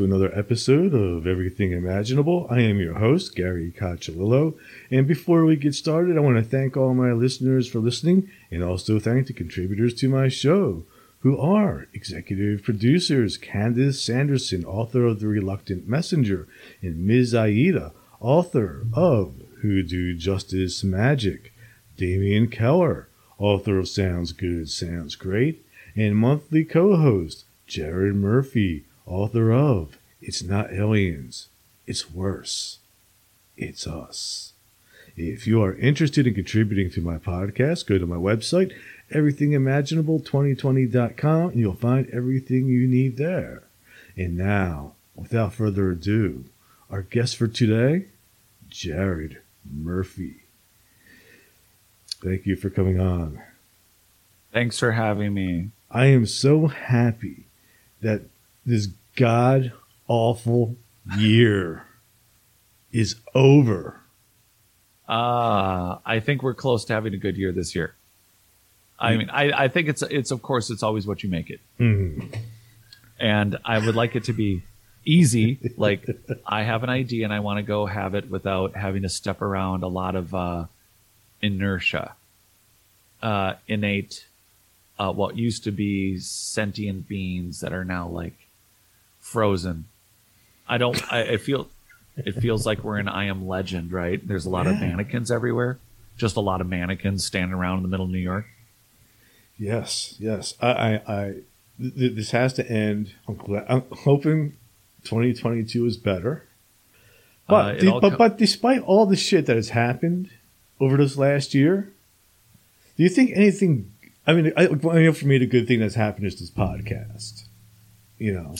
to another episode of Everything Imaginable. I am your host, Gary Cocciolillo. And before we get started, I want to thank all my listeners for listening and also thank the contributors to my show, who are executive producers Candace Sanderson, author of The Reluctant Messenger, and Ms. Aida, author of Hoodoo Justice Magic, Damian Keller, author of Sounds Good, Sounds Great, and monthly co host Jared Murphy, author of It's Not Aliens, It's Worse, It's Us. If you are interested in contributing to my podcast, go to my website, everythingimaginable2020.com, and you'll find everything you need there. And now, without further ado, our guest for today, Jared Murphy. Thank you for coming on. Thanks for having me. I am so happy that this god awful year is over. Uh, I think we're close to having a good year this year. I mean, I, I think it's it's of course it's always what you make it, Mhm. and I would like it to be easy. Like I have an idea and I want to go have it without having to step around a lot of uh, inertia, uh, innate, uh, what used to be sentient beings that are now like frozen. I don't. I, I feel it feels like we're in I Am Legend, right? There's a lot of mannequins everywhere. Just a lot of mannequins standing around in the middle of New York. Yes, yes. I, I, I th- th- this has to end. I'm glad. I'm hoping 2022 is better. Uh, But, it de- but, co- but despite all the shit that has happened over this last year, do you think anything? I mean, I, I know for me, the good thing that's happened is this podcast. You know,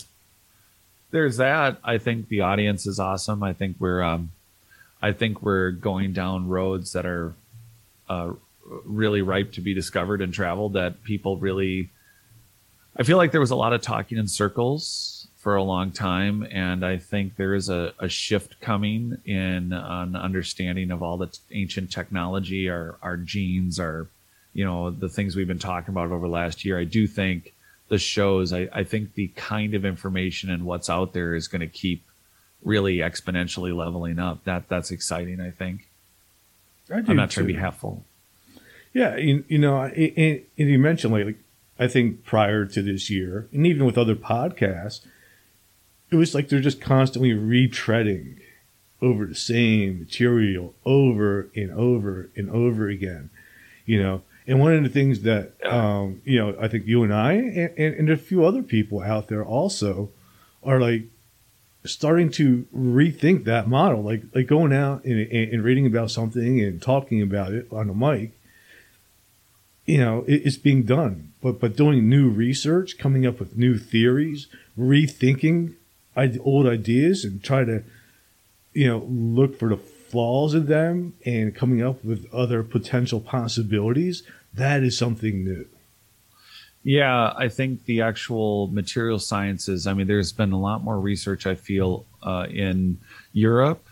There's that. I think the audience is awesome. I think we're, um, I think we're going down roads that are uh, really ripe to be discovered and traveled. That people really, I feel like there was a lot of talking in circles for a long time, and I think there is a, a shift coming in an understanding of all the t- ancient technology, our our genes, our you know the things we've been talking about over the last year. I do think the shows. I, I think the kind of information and what's out there is going to keep really exponentially leveling up. That that's exciting. I think. I I'm not trying to be half-full. Yeah, you, you know, and, you mentioned like, I think prior to this year, and even with other podcasts, it was like they're just constantly retreading over the same material over and over and over again, you know. And one of the things that, um, you know, I think you and I and, and, and a few other people out there also are like starting to rethink that model, like like going out and, and, and reading about something and talking about it on a mic you know it, it's being done. But but doing new research coming up with new theories rethinking old ideas and try to you know look for the flaws in them and coming up with other potential possibilities that is something new Yeah, I think the actual material sciences. I mean, there's been a lot more research. I feel uh, in Europe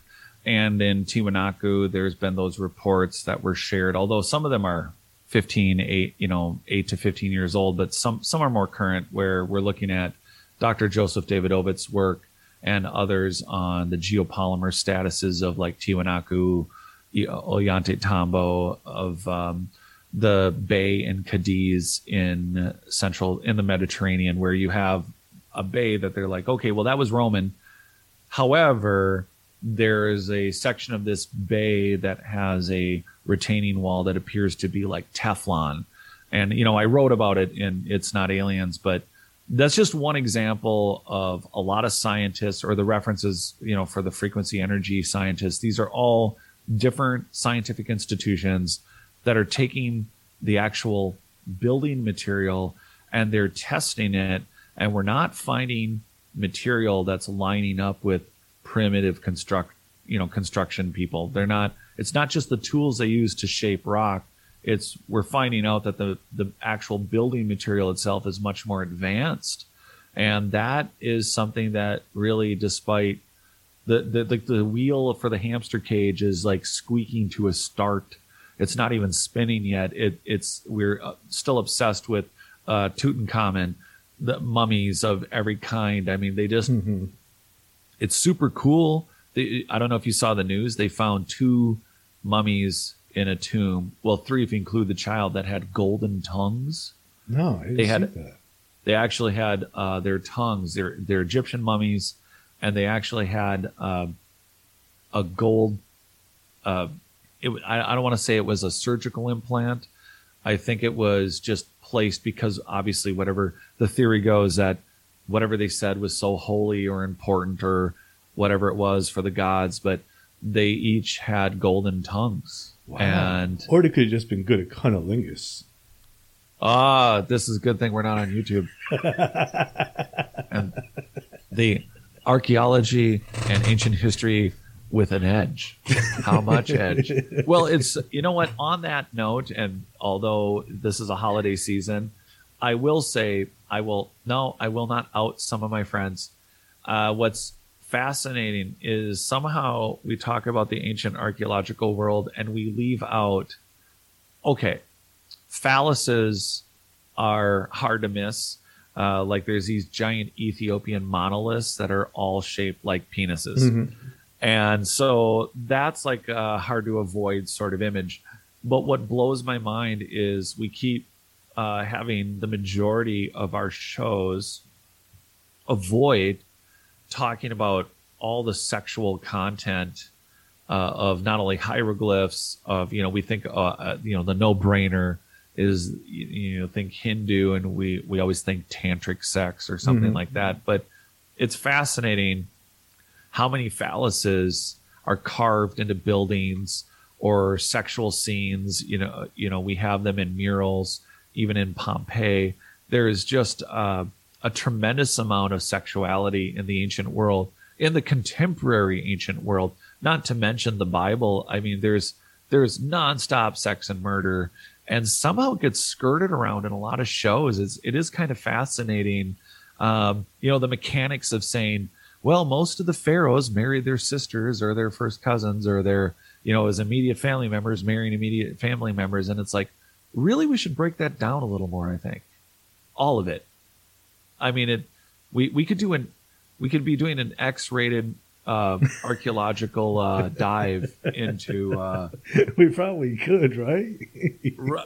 and in Tiwanaku. There's been those reports that were shared, although some of them are 15, eight, you know, eight to 15 years old, but some some are more current. Where we're looking at Dr. Joseph Davidovits' work and others on the geopolymer statuses of like Tiwanaku, Ollantay Tambo, of um, the bay in Cadiz in central in the Mediterranean, where you have a bay that they're like, okay, well that was Roman. However, there is a section of this bay that has a retaining wall that appears to be like Teflon. And you know, I wrote about it in It's Not Aliens, but that's just one example of a lot of scientists or the references, you know, for the frequency energy scientists. These are all different scientific institutions that are taking the actual building material and they're testing it. And we're not finding material that's lining up with primitive construct you know construction people. They're not it's not just the tools they use to shape rock it's we're finding out that the the actual building material itself is much more advanced and that is something that really despite the the the, the wheel for the hamster cage is like squeaking to a start it's not even spinning yet it it's we're uh, still obsessed with uh Tutankhamun the mummies of every kind. I mean, they just hmm it's super cool. They, I don't know if you saw the news. They found two mummies in a tomb. Well, three if you include the child that had golden tongues. No, They had-. They actually had uh, their tongues. They're they're Egyptian mummies, and they actually had uh, a gold. Uh, it, I, I don't want to say it was a surgical implant. I think it was just placed because obviously whatever the theory goes that whatever they said was so holy or important or whatever it was for the gods, but they each had golden tongues. Wow. And Or they could have just been good at cunnilingus. ah, this is a good thing we're not on YouTube. and the archaeology and ancient history with an edge. How much edge? Well, it's you know what. On that note, and although this is a holiday season, I will say I will no, I will not out some of my friends. Uh, what's fascinating is somehow we talk about the ancient archaeological world and we leave out. Okay, phalluses are hard to miss. Uh, like there's these giant Ethiopian monoliths that are all shaped like penises. Mhm. And so that's like a hard to avoid sort of image. But what blows my mind is we keep uh, having the majority of our shows avoid talking about all the sexual content uh, of not only hieroglyphs of you know we think uh, uh, you know the no brainer is you, you know think Hindu and we we always think tantric sex or something Mhm. like that. But it's fascinating how many phalluses are carved into buildings or sexual scenes. You know you know we have them in murals even in Pompeii. There is just uh, a tremendous amount of sexuality in the ancient world in the contemporary ancient world not to mention the bible. I mean there's there's nonstop sex and murder and somehow it gets skirted around in a lot of shows. It's, it is kind of fascinating. Um, you know the mechanics of saying well most of the pharaohs married their sisters or their first cousins or their you know as immediate family members marrying immediate family members. And it's like really we should break that down a little more i think. All of it i mean it we we could do an we could be doing an x-rated uh, archaeological uh, dive into uh, we probably could, right?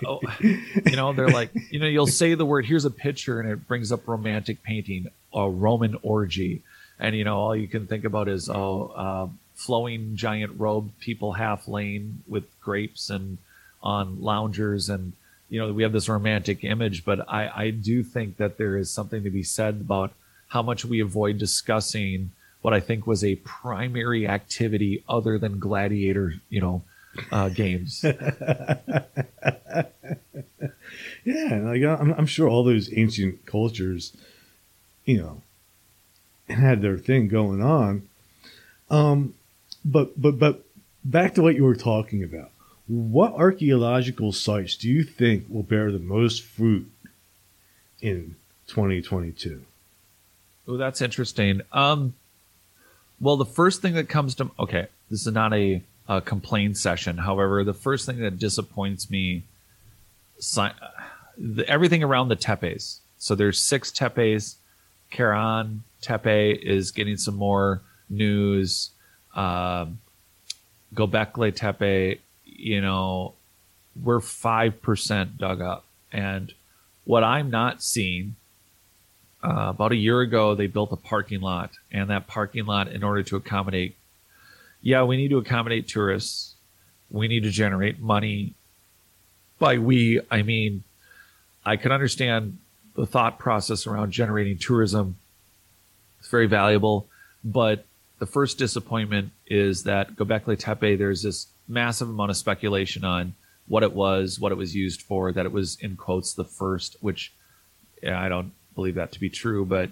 Oh, you know, they're like, you know, you'll say the word, here's a picture, and it brings up romantic painting, a Roman orgy. And, you know, all you can think about is, oh, uh, flowing giant robe, people half laying with grapes and on loungers. And, you know, we have this romantic image, but I, I do think that there is something to be said about how much we avoid discussing what I think was a primary activity other than gladiator, you know, uh, games. Yeah, like I'm, I'm sure all those ancient cultures, you know, had their thing going on. Um, but but but back to what you were talking about. What archaeological sites do you think will bear the most fruit in 2022? Oh, that's interesting. Um, well, the first thing that comes to okay, this is not a, a complaint session. However, the first thing that disappoints me, si- the, everything around the tepes. So there's six tepes. Karahan Tepe is getting some more news. Um, Gobekli Tepe, you know, we're five percent dug up, and what I'm not seeing uh, about a year ago, they built a parking lot, and that parking lot, in order to accommodate, yeah, we need to accommodate tourists. We need to generate money. By we, I mean, I can understand the thought process around generating tourism. It's very valuable, but the first disappointment is that Gobekli Tepe. There's this massive amount of speculation on what it was, what it was used for, that it was in quotes the first, which yeah, I don't believe that to be true, but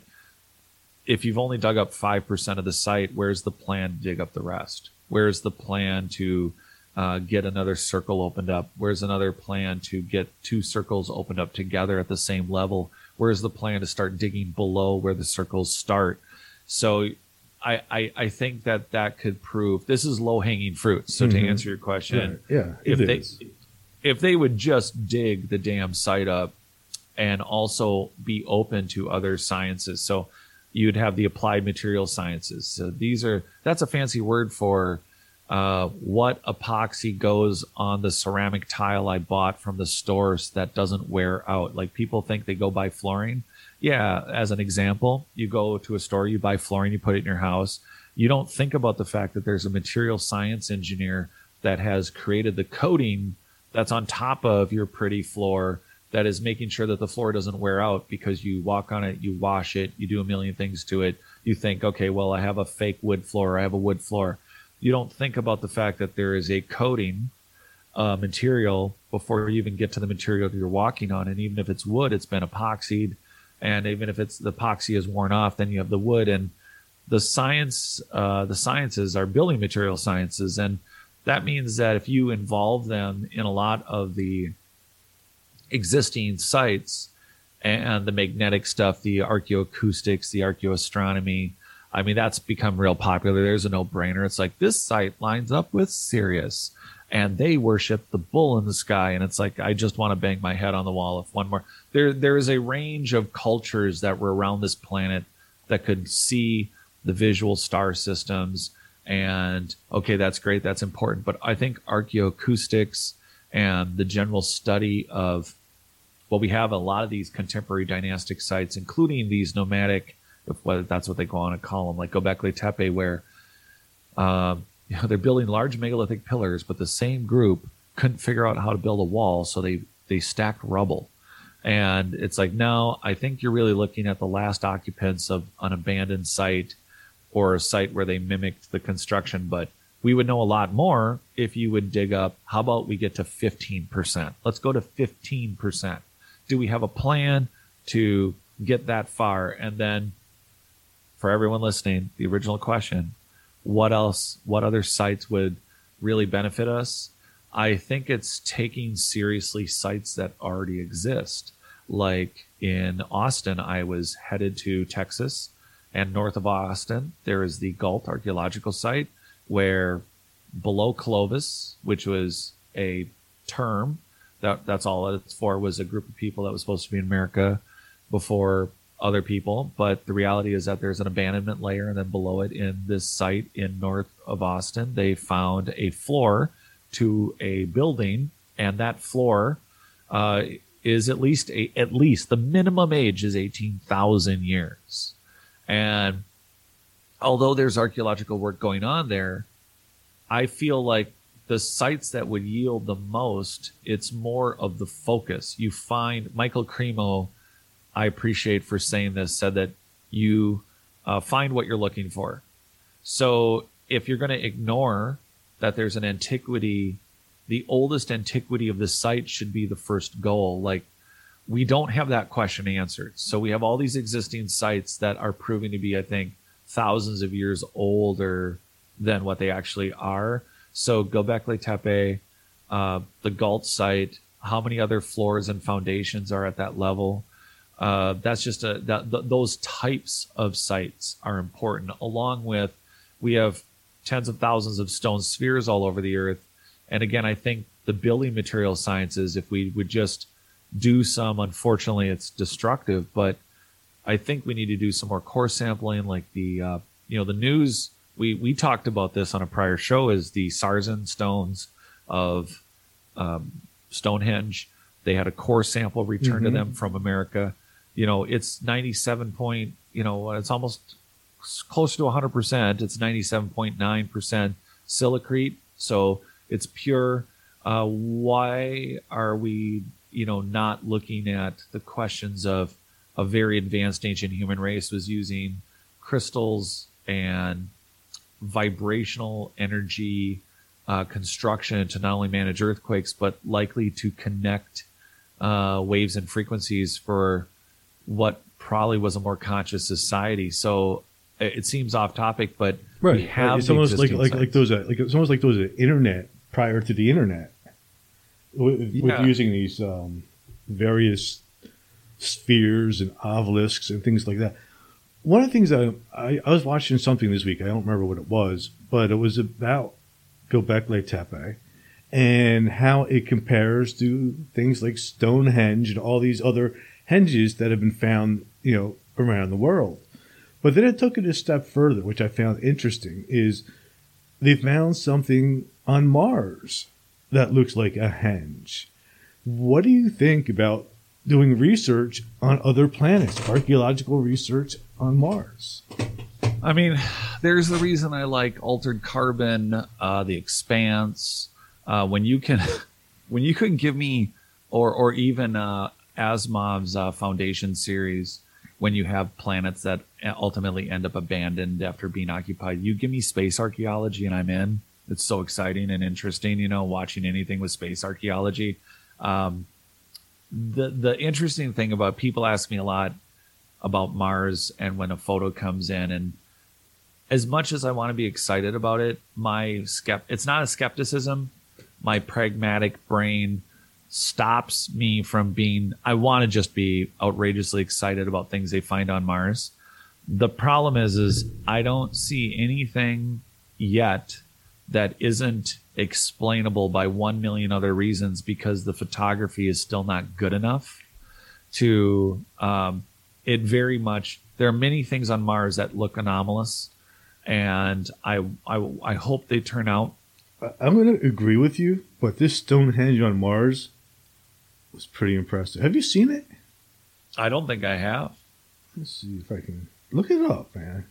if you've only dug up 5% of the site, where's the plan to dig up the rest? Where's the plan to uh, get another circle opened up? Where's another plan to get two circles opened up together at the same level? Where's the plan to start digging below where the circles start? So I, I, I think that that could prove this is low hanging fruit. So Mhm. to answer your question, yeah, if it they is. if they would just dig the damn site up, and also be open to other sciences. So you'd have the applied material sciences. So these are that's a fancy word for uh, what epoxy goes on the ceramic tile I bought from the stores that doesn't wear out. Like people think they go buy flooring. Yeah, as an example, you go to a store, you buy flooring, you put it in your house. You don't think about the fact that there's a material science engineer that has created the coating that's on top of your pretty floor that is making sure that the floor doesn't wear out because you walk on it, you wash it, you do a million things to it. You think, okay, well, I have a fake wood floor, I have a wood floor you don't think about the fact that there is a coating uh, material before you even get to the material that you're walking on. And even if it's wood, it's been epoxied. And even if it's the epoxy is worn off, then you have the wood and the science, uh, the sciences are building material sciences. And that means that if you involve them in a lot of the existing sites and the magnetic stuff, the archaeoacoustics, the archaeoastronomy, I mean, that's become real popular. There's a no brainer. It's like this site lines up with Sirius and they worship the bull in the sky. And it's like, I just want to bang my head on the wall if one more. There, there is a range of cultures that were around this planet that could see the visual star systems. And okay, that's great. That's important. But I think archaeoacoustics and the general study of, well, we have a lot of these contemporary dynastic sites, including these nomadic if that's what they go on a column, like Göbekli Tepe, where um, you know, they're building large megalithic pillars, but the same group couldn't figure out how to build a wall, so they they stacked rubble. And it's like, no, I think you're really looking at the last occupants of an abandoned site or a site where they mimicked the construction. But we would know a lot more if you would dig up. How about we get to 15%? Let's go to 15%. Do we have a plan to get that far? And then for everyone listening, the original question, what else, what other sites would really benefit us? I think it's taking seriously sites that already exist. Like in Austin, I was headed to Texas, and north of Austin, there is the Gault Archaeological Site, where below Clovis, which was a term that that's all it's for, was a group of people that was supposed to be in America before other people, but the reality is that there's an abandonment layer, and then below it, in this site in north of Austin, they found a floor to a building, and that floor uh, is at least a, at least the minimum age is eighteen thousand years, and although there's archaeological work going on there, I feel like the sites that would yield the most, it's more of the focus. You find Michael Cremo I appreciate for saying this said that you uh, find what you're looking for. So if you're going to ignore that there's an antiquity, the oldest antiquity of the site should be the first goal. Like we don't have that question answered. So we have all these existing sites that are proving to be, I think, thousands of years older than what they actually are. So Göbekli Tepe, uh, the Gault site, how many other floors and foundations are at that level? Uh, that's just a that th- those types of sites are important. Along with we have tens of thousands of stone spheres all over the earth, and again, I think the building material sciences, if we would just do some, unfortunately, it's destructive, but I think we need to do some more core sampling, like the uh, you know the news. We we talked about this on a prior show. Is the Sarsen stones of um, Stonehenge? They had a core sample returned mm-hmm. to them from America you know, it's 97 point, you know, it's almost close to 100%. It's 97.9% silicrete. So it's pure. Uh, why are we, you know, not looking at the questions of a very advanced ancient human race was using crystals and vibrational energy uh, construction to not only manage earthquakes, but likely to connect uh, waves and frequencies for what probably was a more conscious society. So it seems off topic, but right. we have it's almost like like, like those uh, like it's almost like those uh, internet prior to the internet with, yeah. with using these um, various spheres and obelisks and things like that. One of the things I, I, I was watching something this week. I don't remember what it was, but it was about Göbekli Tepe and how it compares to things like Stonehenge and all these other henges that have been found, you know, around the world. But then it took it a step further, which I found interesting, is they found something on Mars that looks like a henge. What do you think about doing research on other planets, archaeological research on Mars? I mean, there's the reason I like Altered Carbon, uh, The Expanse. Uh, when you can, when you can give me, or or even uh, Asimov's uh, Foundation series, when you have planets that ultimately end up abandoned after being occupied, you give me space archaeology and I'm in. It's so exciting and interesting, you know, watching anything with space archaeology. Um, the the interesting thing about people ask me a lot about Mars and when a photo comes in and as much as I want to be excited about it, my skept it's not a skepticism. My pragmatic brain stops me from being I want to just be outrageously excited about things they find on Mars. The problem is is I don't see anything yet that isn't explainable by 1 million other reasons because the photography is still not good enough to um, it very much there are many things on Mars that look anomalous and I I, I hope they turn out I'm going to agree with you, but this Stonehenge on Mars was pretty impressive. Have you seen it? I don't think I have. Let's see if I can look it up, man.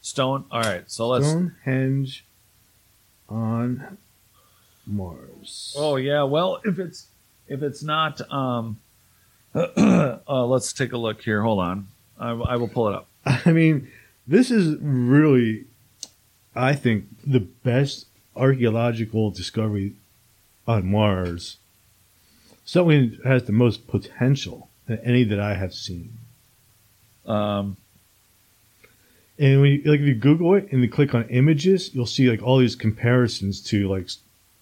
Stone. All right, so let's. Stonehenge on Mars. Oh yeah. Well, if it's if it's not, um, uh, let's take a look here. Hold on. I, I will pull it up. I mean, this is really, I think, the best archaeological discovery on Mars something that has the most potential than any that I have seen. Um, and when you, like if you Google it and you click on images, you'll see like all these comparisons to like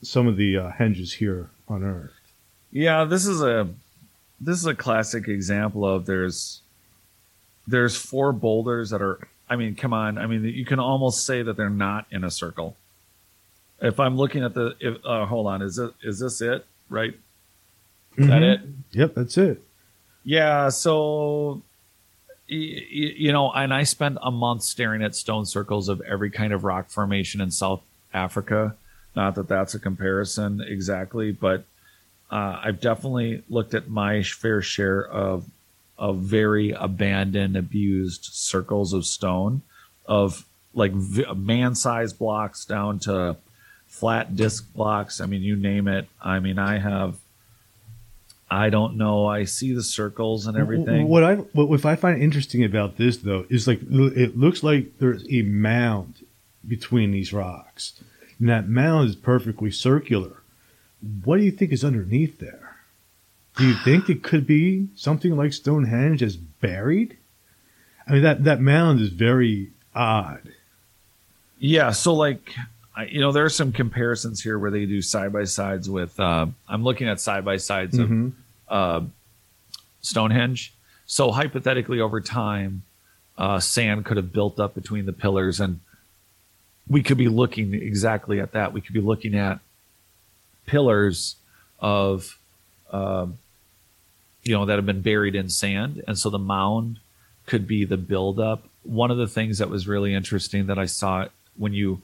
some of the uh, henges here on Earth. Yeah, this is a this is a classic example of there's there's four boulders that are. I mean, come on. I mean, you can almost say that they're not in a circle. If I'm looking at the, if, uh, hold on, is it is this it? Right Mm-hmm. That it? Yep, that's it. Yeah. So, you know, and I spent a month staring at stone circles of every kind of rock formation in South Africa. Not that that's a comparison exactly, but uh, I've definitely looked at my fair share of of very abandoned, abused circles of stone, of like man-sized blocks down to flat disc blocks. I mean, you name it. I mean, I have I don't know. I see the circles and everything. What I what if I find interesting about this though is like it looks like there's a mound between these rocks, and that mound is perfectly circular. What do you think is underneath there? Do you think it could be something like Stonehenge as buried? I mean that that mound is very odd. Yeah. So like I, you know, there are some comparisons here where they do side by sides with. Uh, I'm looking at side by sides mm-hmm. of uh, Stonehenge. So hypothetically, over time, uh, sand could have built up between the pillars, and we could be looking exactly at that. We could be looking at pillars of, um, you know, that have been buried in sand, and so the mound could be the buildup. One of the things that was really interesting that I saw when you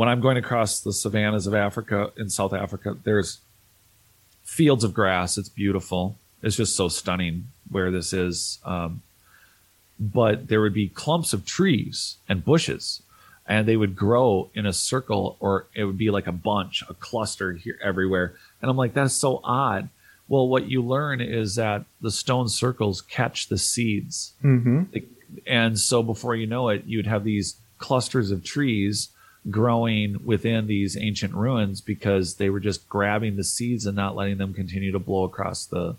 when I'm going across the savannas of Africa in South Africa, there's fields of grass. It's beautiful. It's just so stunning where this is. Um, but there would be clumps of trees and bushes, and they would grow in a circle, or it would be like a bunch, a cluster here everywhere. And I'm like, that's so odd. Well, what you learn is that the stone circles catch the seeds. Mm-hmm. And so before you know it, you'd have these clusters of trees growing within these ancient ruins because they were just grabbing the seeds and not letting them continue to blow across the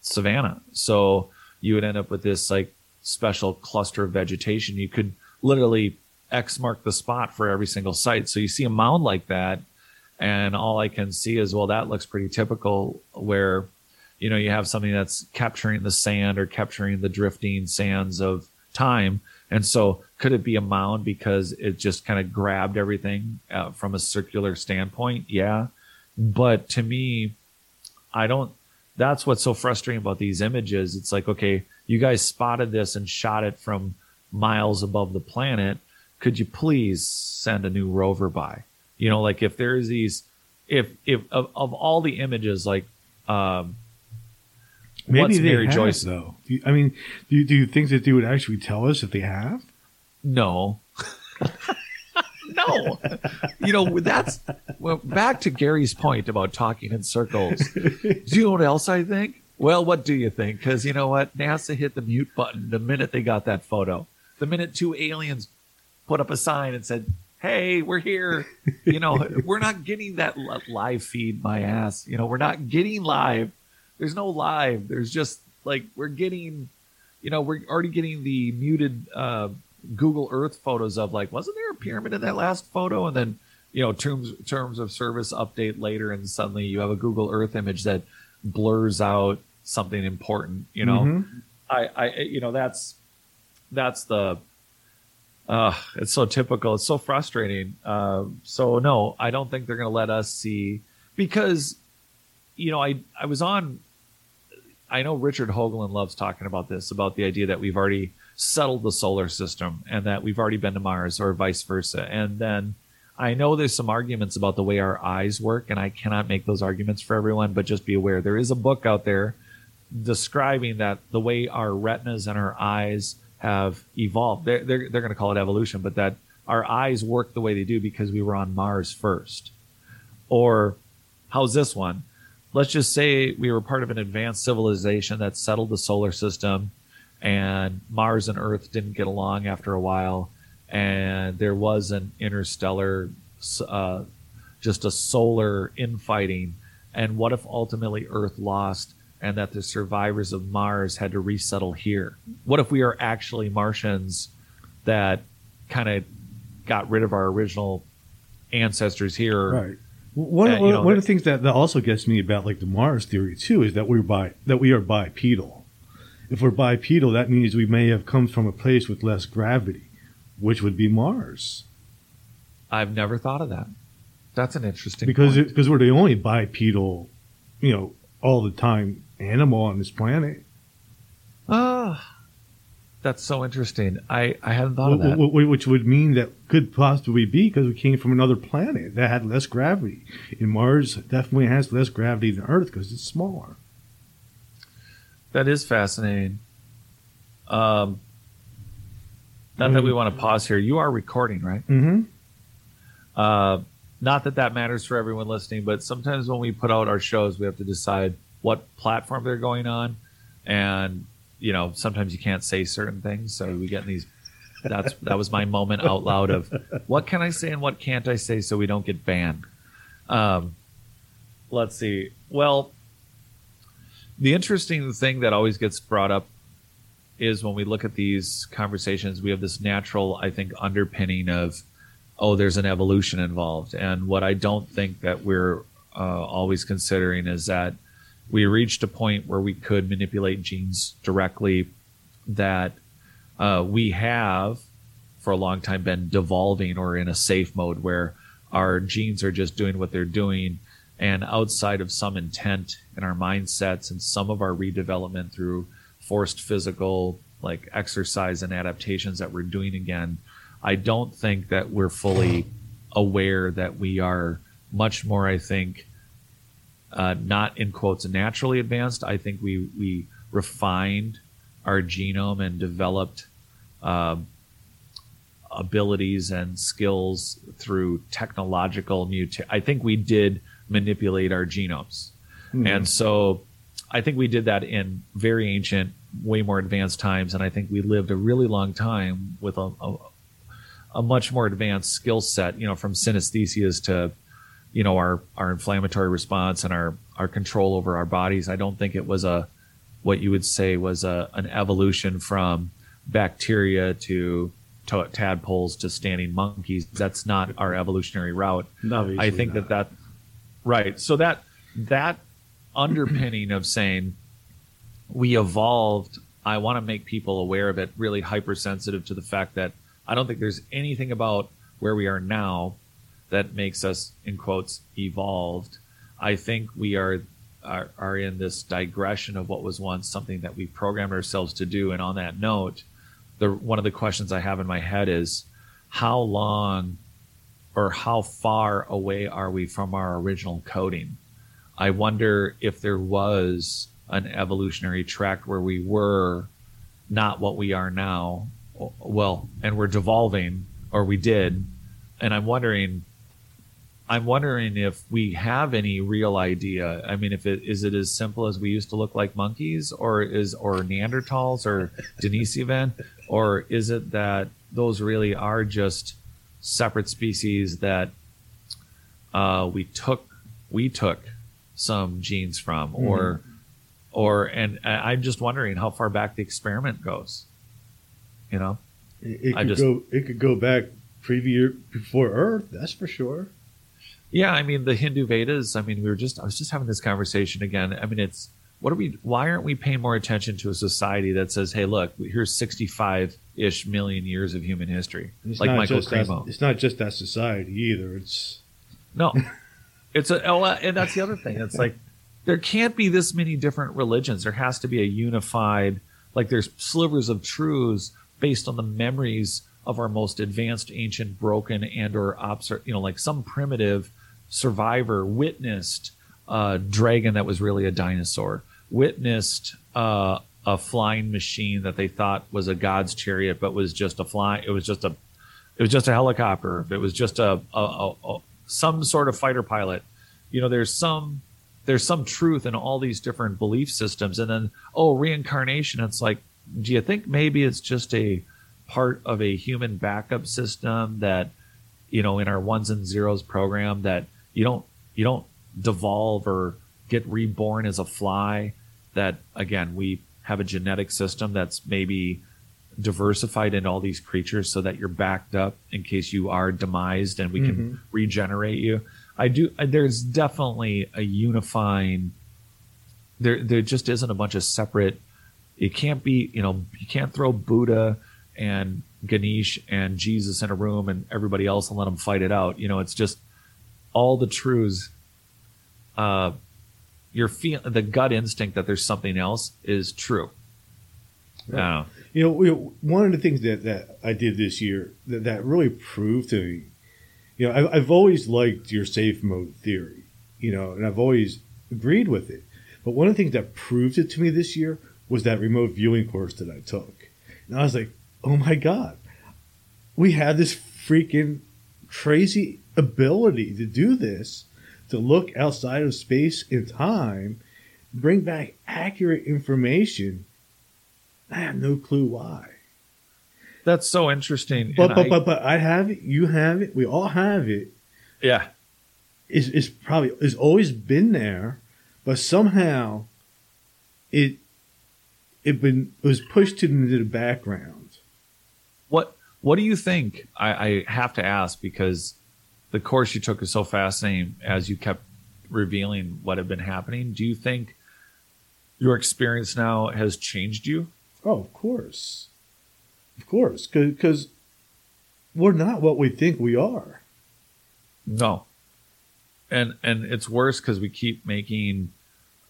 savannah. So you would end up with this like special cluster of vegetation. You could literally X mark the spot for every single site. So you see a mound like that, and all I can see is, well, that looks pretty typical where, you know, you have something that's capturing the sand or capturing the drifting sands of time and so, could it be a mound because it just kind of grabbed everything uh, from a circular standpoint? Yeah. But to me, I don't, that's what's so frustrating about these images. It's like, okay, you guys spotted this and shot it from miles above the planet. Could you please send a new rover by? You know, like if there's these, if if of, of all the images, like um, Maybe what's they Mary have, Joyce? though. Do you- I mean, do you, do you think that they would actually tell us if they have? No. no. You know, that's well, back to Gary's point about talking in circles. Do you know what else I think? Well, what do you think? Because you know what? NASA hit the mute button the minute they got that photo. The minute two aliens put up a sign and said, Hey, we're here. You know, we're not getting that live feed, my ass. You know, we're not getting live. There's no live. There's just like, we're getting, you know, we're already getting the muted uh, Google Earth photos of like, wasn't there a pyramid in that last photo? And then, you know, terms terms of service update later, and suddenly you have a Google Earth image that blurs out something important. You know, Mhm. I, I, you know, that's that's the. Uh, it's so typical. It's so frustrating. Uh, so no, I don't think they're going to let us see because, you know, I I was on. I know Richard Hoagland loves talking about this about the idea that we've already settled the solar system and that we've already been to Mars or vice versa. And then I know there's some arguments about the way our eyes work, and I cannot make those arguments for everyone, but just be aware there is a book out there describing that the way our retinas and our eyes have evolved. They're, they're, they're going to call it evolution, but that our eyes work the way they do because we were on Mars first. Or how's this one? Let's just say we were part of an advanced civilization that settled the solar system and Mars and Earth didn't get along after a while, and there was an interstellar, uh, just a solar infighting. And what if ultimately Earth lost, and that the survivors of Mars had to resettle here? What if we are actually Martians that kind of got rid of our original ancestors here? Right. One, Uh, one, know, one of the things that, that also gets me about like the Mars theory too is that we're bi that we are bipedal. If we're bipedal, that means we may have come from a place with less gravity, which would be Mars. I've never thought of that. That's an interesting Because it, because we're the only bipedal, you know, all the time animal on this planet. Ah, that's so interesting. I, I hadn't thought of that. wh- which would mean that could possibly be because we came from another planet that had less gravity. And Mars definitely has less gravity than Earth because it's smaller. That is fascinating. Um, not that we want to pause here. You are recording, right? Mm-hmm. Uh, not that that matters for everyone listening, but sometimes when we put out our shows, we have to decide what platform they're going on, and you know sometimes you can't say certain things, so we get in these. That's that was my moment out loud of what can I say and what can't I say so we don't get banned. Um, let's see. Well, the interesting thing that always gets brought up is when we look at these conversations, we have this natural, I think, underpinning of oh, there's an evolution involved. And what I don't think that we're uh, always considering is that we reached a point where we could manipulate genes directly, that uh, we have for a long time been devolving or in a safe mode where our genes are just doing what they're doing. And outside of some intent in our mindsets and some of our redevelopment through forced physical like exercise and adaptations that we're doing again, I don't think that we're fully aware that we are much more, I think, uh, not in quotes naturally advanced. I think we, we refined our genome and developed uh, abilities and skills through technological mutation. I think we did manipulate our genomes. And so I think we did that in very ancient, way more advanced times. And I think we lived a really long time with a, a, a much more advanced skill set, you know, from synesthesias to, you know, our, our inflammatory response and our, our control over our bodies. I don't think it was a, what you would say was a, an evolution from bacteria to, to tadpoles to standing monkeys. That's not our evolutionary route. I think that that right. So that that underpinning of saying we evolved. I want to make people aware of it. Really hypersensitive to the fact that I don't think there's anything about where we are now that makes us in quotes evolved. I think we are are, are in this digression of what was once something that we programmed ourselves to do. And on that note, the one of the questions I have in my head is how long or how far away are we from our original coding? I wonder if there was an evolutionary track where we were not what we are now. Well, and we're devolving, or we did. And I'm wondering, I'm wondering if we have any real idea. I mean, if it is it as simple as we used to look like monkeys, or is or Neanderthals, or Denisovan, or is it that those really are just separate species that uh, we took we took some genes from, mm-hmm. or or and I'm just wondering how far back the experiment goes. You know, it, it could just, go it could go back previous before Earth. That's for sure. Yeah, I mean the Hindu Vedas. I mean, we were just I was just having this conversation again. I mean, it's what are we? Why aren't we paying more attention to a society that says, "Hey, look, here's 65 ish million years of human history," it's like Michael Cremo. That, it's not just that society either. It's no, it's a oh, and that's the other thing. It's like there can't be this many different religions. There has to be a unified. Like there's slivers of truths based on the memories of our most advanced, ancient, broken, and or obser- you know, like some primitive survivor witnessed a dragon that was really a dinosaur, witnessed uh, a flying machine that they thought was a god's chariot, but was just a fly. It was just a, it was just a helicopter. It was just a, a, a, a some sort of fighter pilot. You know, there's some there's some truth in all these different belief systems, and then oh, reincarnation. It's like, do you think maybe it's just a part of a human backup system that you know in our ones and zeros program that you don't you don't devolve or get reborn as a fly that again we have a genetic system that's maybe diversified in all these creatures so that you're backed up in case you are demised and we mm-hmm. can regenerate you i do there's definitely a unifying there there just isn't a bunch of separate it can't be you know you can't throw buddha and ganesh and jesus in a room and everybody else and let them fight it out you know it's just all the truths uh, your feel the gut instinct that there's something else is true. Right. You know, one of the things that, that I did this year that, that really proved to me, you know, I, I've always liked your safe mode theory, you know, and I've always agreed with it. But one of the things that proved it to me this year was that remote viewing course that I took. And I was like, oh my God, we have this freaking crazy ability to do this to look outside of space and time, bring back accurate information. I have no clue why. That's so interesting. But but, I, but but I have it. You have it. We all have it. Yeah. It's, it's probably it's always been there, but somehow it it been it was pushed into the background. What do you think? I, I have to ask because the course you took is so fascinating as you kept revealing what had been happening. Do you think your experience now has changed you? Oh, of course. Of course. Because we're not what we think we are. No. And and it's worse because we keep making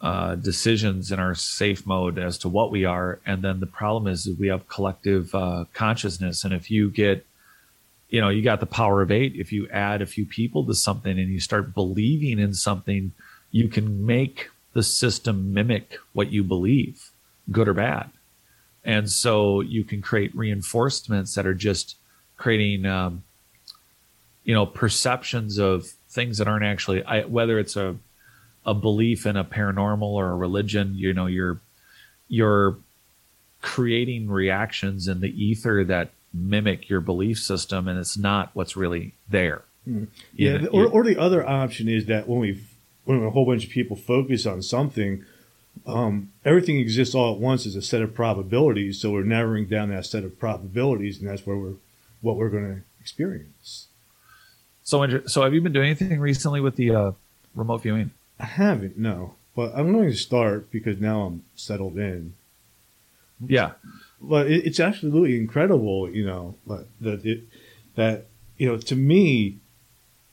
uh, decisions in our safe mode as to what we are, and then the problem is, we have collective uh, consciousness, and if you get you know, you got the power of eight. If you add a few people to something and you start believing in something, you can make the system mimic what you believe, good or bad. And so you can create reinforcements that are just creating, um, you know, perceptions of things that aren't actually, I, whether it's a, a belief in a paranormal or a religion, you know, you're, you're creating reactions in the ether that mimic your belief system and it's not what's really there. Mm. Yeah, know, or, or the other option is that when we when a whole bunch of people focus on something, um, everything exists all at once as a set of probabilities. So we're narrowing down that set of probabilities, and that's where we're what we're going to experience. So, so have you been doing anything recently with the uh, remote viewing? I haven't, no. But I'm going to start because now I'm settled in. Yeah but it, it's absolutely incredible, you know, that it that you know to me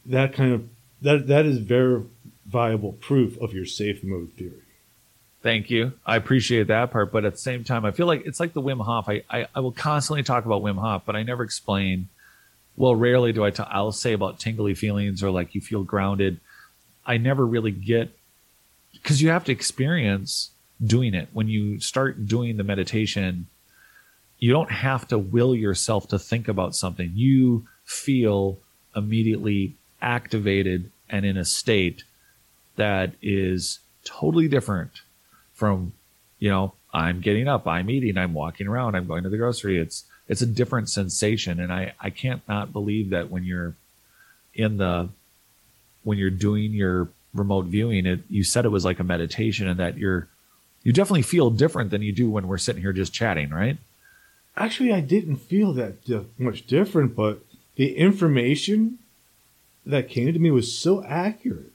that kind of that that is ver- viable proof of your safe mode theory. Thank you. I appreciate that part, but at the same time, I feel like it's like the Wim Hof. I, I, I will constantly talk about Wim Hof, but I never explain. Well, rarely do I. T- I'll say about tingly feelings or like you feel grounded. I never really get because you have to experience doing it. When you start doing the meditation, you don't have to will yourself to think about something. You feel immediately activated and in a state that is totally different from, you know, I'm getting up, I'm eating, I'm walking around, I'm going to the grocery. It's it's a different sensation. And I, I can't not believe that when you're in the when you're doing your remote viewing, it you said it was like a meditation and that you're you definitely feel different than you do when we're sitting here just chatting, right? Actually, I didn't feel that di- much different, but the information that came to me was so accurate.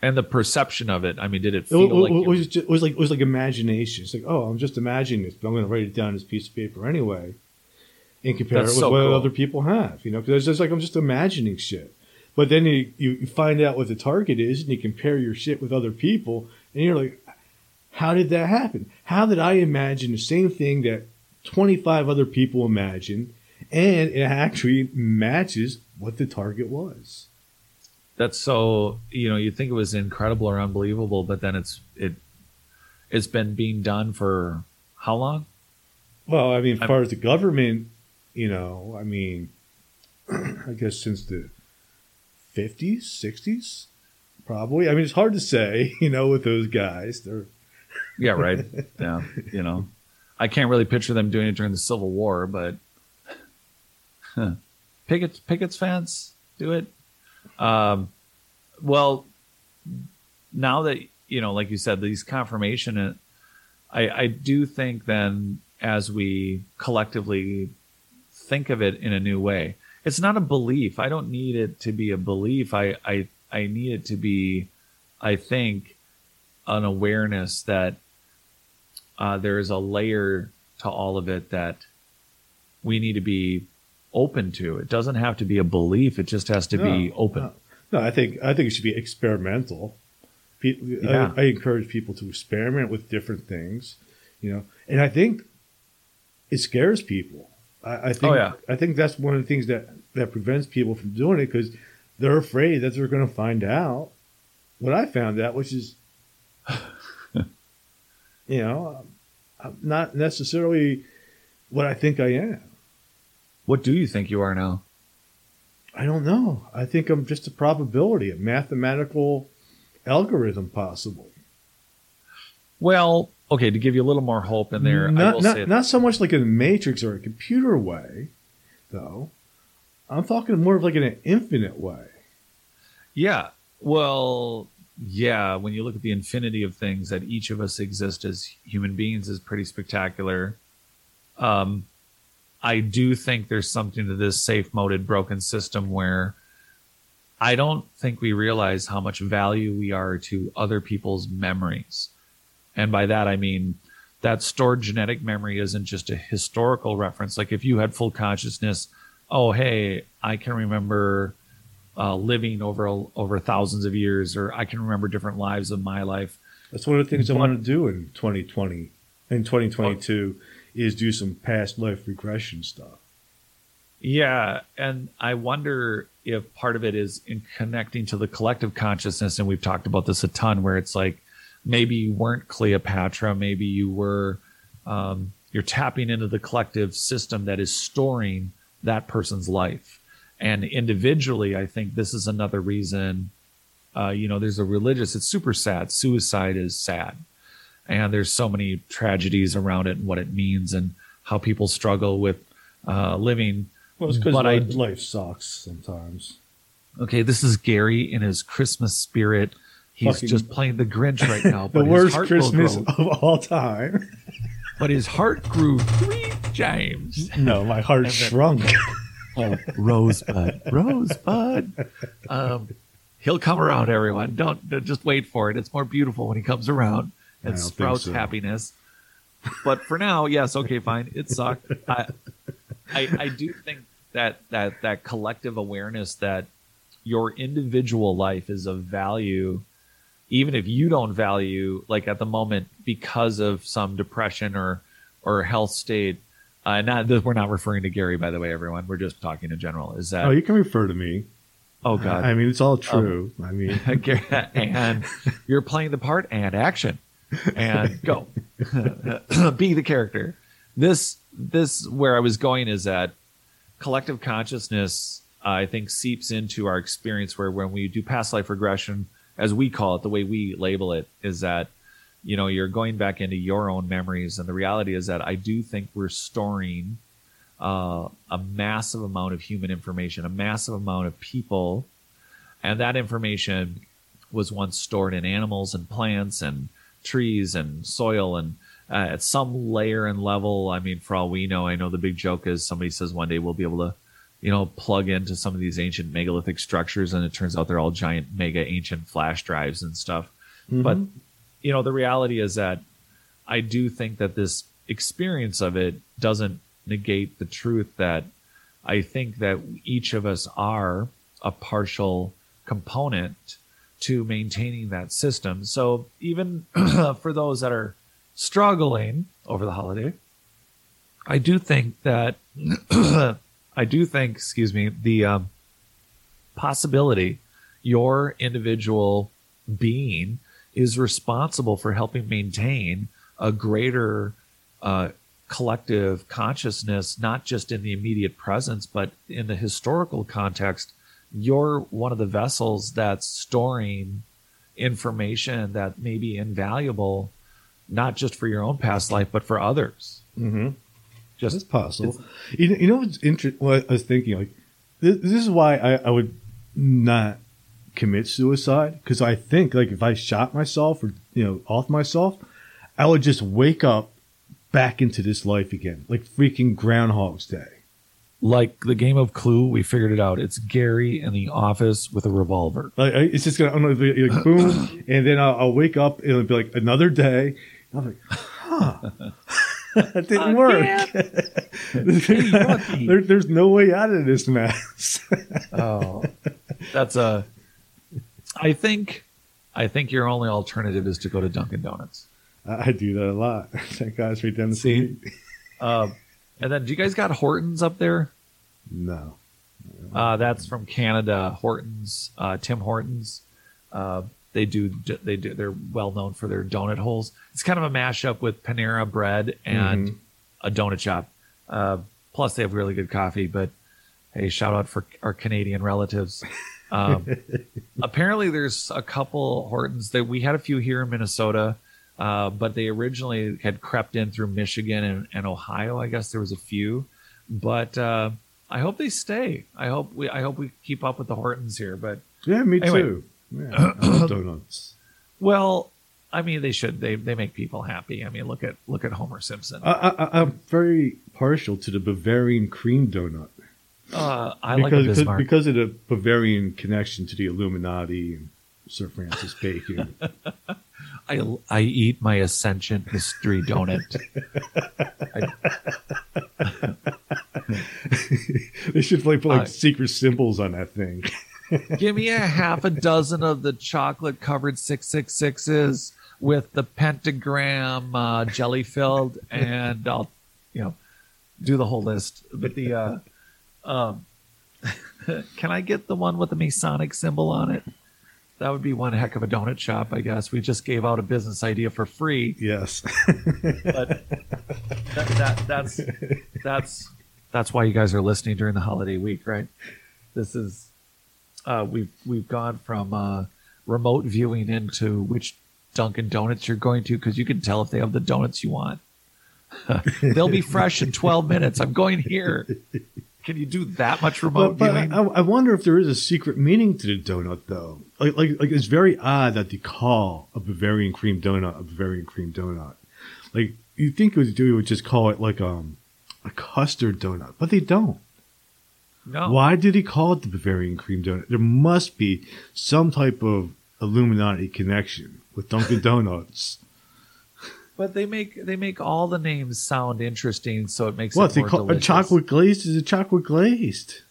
And the perception of it, I mean, did it It, feel wa- like you- was, just, it was like it was like imagination. It's like, oh, I'm just imagining this, but I'm going to write it down on this piece of paper anyway, and compare That's it with so what cool. other people have. You know, because it's just like I'm just imagining shit. But then you, you find out what the target is, and you compare your shit with other people, and you're like, how did that happen? How did I imagine the same thing that 25 other people imagined, and it actually matches what the target was? that's so you know you think it was incredible or unbelievable but then it's it it's been being done for how long Well, I mean, as far as the government, you know, I mean, I guess since the 50s, 60s, probably. I mean, it's hard to say, you know, with those guys. They're yeah right yeah you know i can't really picture them doing it during the civil war but huh. pickets pickets do it um well now that you know like you said these confirmation uh, i i do think then as we collectively think of it in a new way it's not a belief i don't need it to be a belief i i i need it to be i think an awareness that uh, there is a layer to all of it that we need to be open to. It doesn't have to be a belief; it just has to be open. No, no, I think I think it should be experimental. Pe- Yeah. I, I encourage people to experiment with different things, you know, and I think it scares people. I, I think Oh, yeah. I think that's one of the things that that prevents people from doing it because they're afraid that they're going to find out what I found out, which is, you know, I'm not necessarily what I think I am. What do you think you are now? I don't know. I think I'm just a probability, a mathematical algorithm, possibly. Well, okay, to give you a little more hope in there, I not, will not, say not so much like a matrix or a computer way, though. I'm talking more of like in an infinite way. Yeah. Well, yeah, when you look at the infinity of things that each of us exist as human beings is pretty spectacular. Um, I do think there's something to this safe moded broken system where I don't think we realize how much value we are to other people's memories. And by that I mean that stored genetic memory isn't just a historical reference. Like if you had full consciousness, oh hey, I can remember uh, living over over thousands of years, or I can remember different lives of my life. That's one of the things I want to do in 2020 in 2022 is do some past life regression stuff. Yeah, and I wonder if part of it is in connecting to the collective consciousness, and we've talked about this a ton, where it's like maybe you weren't Cleopatra, maybe you were, um, you're tapping into the collective system that is storing that person's life, and individually, I think this is another reason. Uh, you know, there's a religious. It's super sad. Suicide is sad, and there's so many tragedies around it and what it means and how people struggle with uh, living Well, it's because life, life sucks sometimes. Okay, this is Gary in his Christmas spirit. He's Fucking- just playing the Grinch right now. The worst Christmas of all time. but his heart grew three times. No, my heart shrunk. Oh, Rosebud, Rosebud. Um, he'll come around, everyone. Don't don't- just wait for it. It's more beautiful when he comes around and sprouts so. happiness. But for now, yes, okay, fine. It sucked. I, I I do think that that that collective awareness that your individual life is of value even if you don't value like at the moment because of some depression or or health state. Uh, not we're not referring to Gary, by the way, everyone. We're just talking in general. Is that? Oh, you can refer to me. Oh God! I mean, it's all true. Um, I mean, and you're playing the part and action and go be the character. This this where I was going is that collective consciousness. I think seeps into our experience where when we do past life regression, as we call it, the way we label it is that you know you're going back into your own memories, and the reality is that I do think we're storing uh, a massive amount of human information, a massive amount of people, and that information was once stored in animals and plants and trees and soil and uh, at some layer and level. I mean, for all we know, I know the big joke is somebody says one day we'll be able to, you know, plug into some of these ancient megalithic structures, and it turns out they're all giant, mega ancient flash drives and stuff. Mm-hmm. But you know, the reality is that I do think that this experience of it doesn't negate the truth that I think that each of us are a partial component to maintaining that system. So even for those that are struggling over the holiday, I do think that I do think, excuse me, the um, possibility your individual being is responsible for helping maintain a greater uh, collective consciousness, not just in the immediate presence, but in the historical context, you're one of the vessels that's storing information that may be invaluable, not just for your own past life, but for others. Mm-hmm. Just it's possible. It's, you, know, you know what's interesting? What I was thinking, like, this, this is why I, I would not commit suicide because I think, like, if I shot myself or you know off myself, I would just wake up back into this life again, like freaking Groundhog's Day. Like the game of Clue, we figured it out. It's Gary in the office with a revolver. Like it's just gonna know, like, boom, and then I'll, I'll, wake up and it'll be like another day. I'm like. that didn't work. there, there's no way out of this mess. oh, that's a. I think, I think your only alternative is to go to Dunkin' Donuts. I do that a lot. Thank God for down the street. Uh, and then, do you guys got Hortons up there? No. Uh, that's from Canada. Hortons, uh, Tim Hortons. They do. They do. They're well known for their donut holes. It's kind of a mashup with Panera Bread and mm-hmm. a donut shop. Uh, plus, they have really good coffee. But hey, shout out for our Canadian relatives. Um, apparently, there's a couple Hortons that we had a few here in Minnesota. Uh, but they originally had crept in through Michigan and, and Ohio. I guess there was a few, but uh, I hope they stay. I hope we I hope we keep up with the Hortons here. But yeah, me anyway. too. Yeah, donuts. Well, I mean, they should. They they make people happy. I mean, look at look at Homer Simpson. I, am very partial to the Bavarian cream donut. Uh, I because, like because, because of the Bavarian connection to the Illuminati and Sir Francis Bacon. I, I eat my Ascension Mystery Donut. they should like put like uh, secret symbols on that thing. Give me a half a dozen of the chocolate covered 666s with the pentagram uh, jelly filled, and I'll, you know, do the whole list. But the, uh, um, can I get the one with the Masonic symbol on it? That would be one heck of a donut shop, I guess. We just gave out a business idea for free. Yes. but that, that, that's that's that's why you guys are listening during the holiday week, right? This is uh, we've we've gone from uh, remote viewing into which Dunkin' Donuts you're going to because you can tell if they have the donuts you want. They'll be fresh in 12 minutes. I'm going here. Can you do that much remote but, but viewing? I, I, wonder if there is a secret meaning to the donut, though. Like, like, like it's very odd that they call a Bavarian cream donut a Bavarian cream donut. Like, you think it would do would just call it like um a custard donut, but they don't. No. Why did he call it the Bavarian cream donut? There must be some type of Illuminati connection with Dunkin' Donuts. But they make they make all the names sound interesting, so it makes what it they call delicious. a chocolate glazed is a chocolate glazed.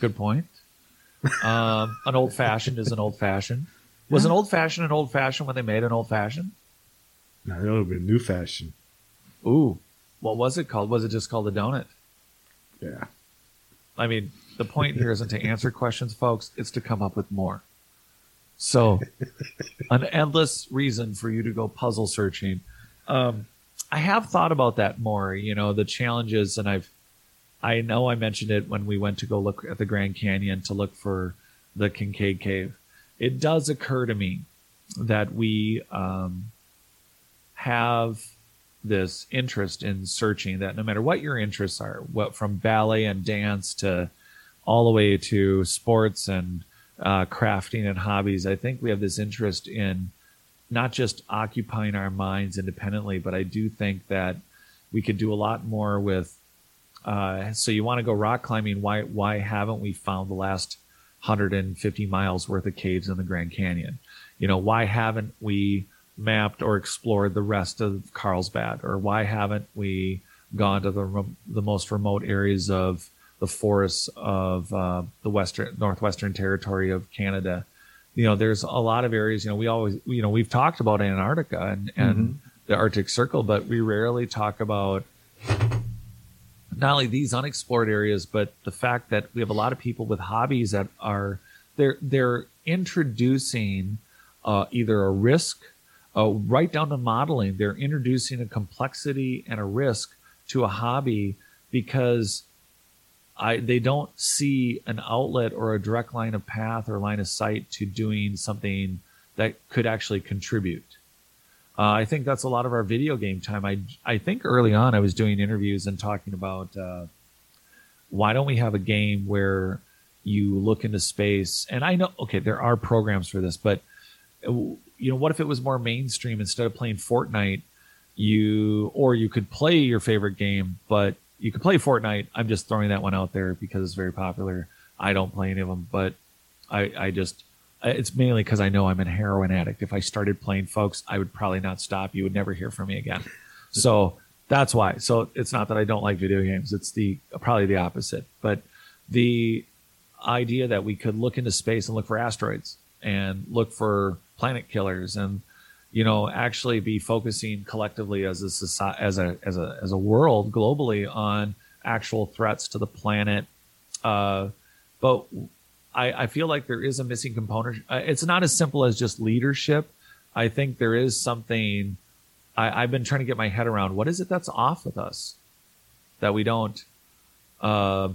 Good point. um, an old fashioned is an old fashioned. Was an old fashioned an old fashioned when they made an old fashioned? No, that would have been new fashion. Ooh, what was it called? Was it just called a donut? Yeah. I mean, the point here isn't to answer questions, folks. It's to come up with more. So, an endless reason for you to go puzzle searching. Um, I have thought about that more. You know, the challenges, and I've, I know I mentioned it when we went to go look at the Grand Canyon to look for the Kincaid Cave. It does occur to me that we um, have this interest in searching that no matter what your interests are, what from ballet and dance to all the way to sports and uh, crafting and hobbies, I think we have this interest in not just occupying our minds independently, but I do think that we could do a lot more with. Uh, so you want to go rock climbing? Why why haven't we found the last 150 miles worth of caves in the Grand Canyon? You know why haven't we mapped or explored the rest of Carlsbad, or why haven't we gone to the the most remote areas of the forests of uh, the western northwestern territory of Canada? You know, there's a lot of areas. You know, we always you know we've talked about Antarctica and and mm-hmm. the Arctic Circle, but we rarely talk about not only these unexplored areas, but the fact that we have a lot of people with hobbies that are they're they're introducing uh, either a risk uh, right down to modeling. They're introducing a complexity and a risk to a hobby because I they don't see an outlet or a direct line of path or line of sight to doing something that could actually contribute. Uh, I think that's a lot of our video game time. I I think early on I was doing interviews and talking about uh, why don't we have a game where you look into space and I know okay there are programs for this, but you know, what if it was more mainstream instead of playing Fortnite? You or you could play your favorite game, but you could play Fortnite. I'm just throwing that one out there because it's very popular. I don't play any of them, but I, I just it's mainly because I know I'm a heroin addict. If I started playing, folks, I would probably not stop. You would never hear from me again. So that's why. So it's not that I don't like video games. It's the probably the opposite. But the idea that we could look into space and look for asteroids and look for planet killers and you know actually be focusing collectively as a society as a as a as a world globally on actual threats to the planet. Uh, but I, I feel like there is a missing component. Uh, it's not as simple as just leadership. I think there is something I, i've been trying to get my head around what is it that's off with us that we don't uh,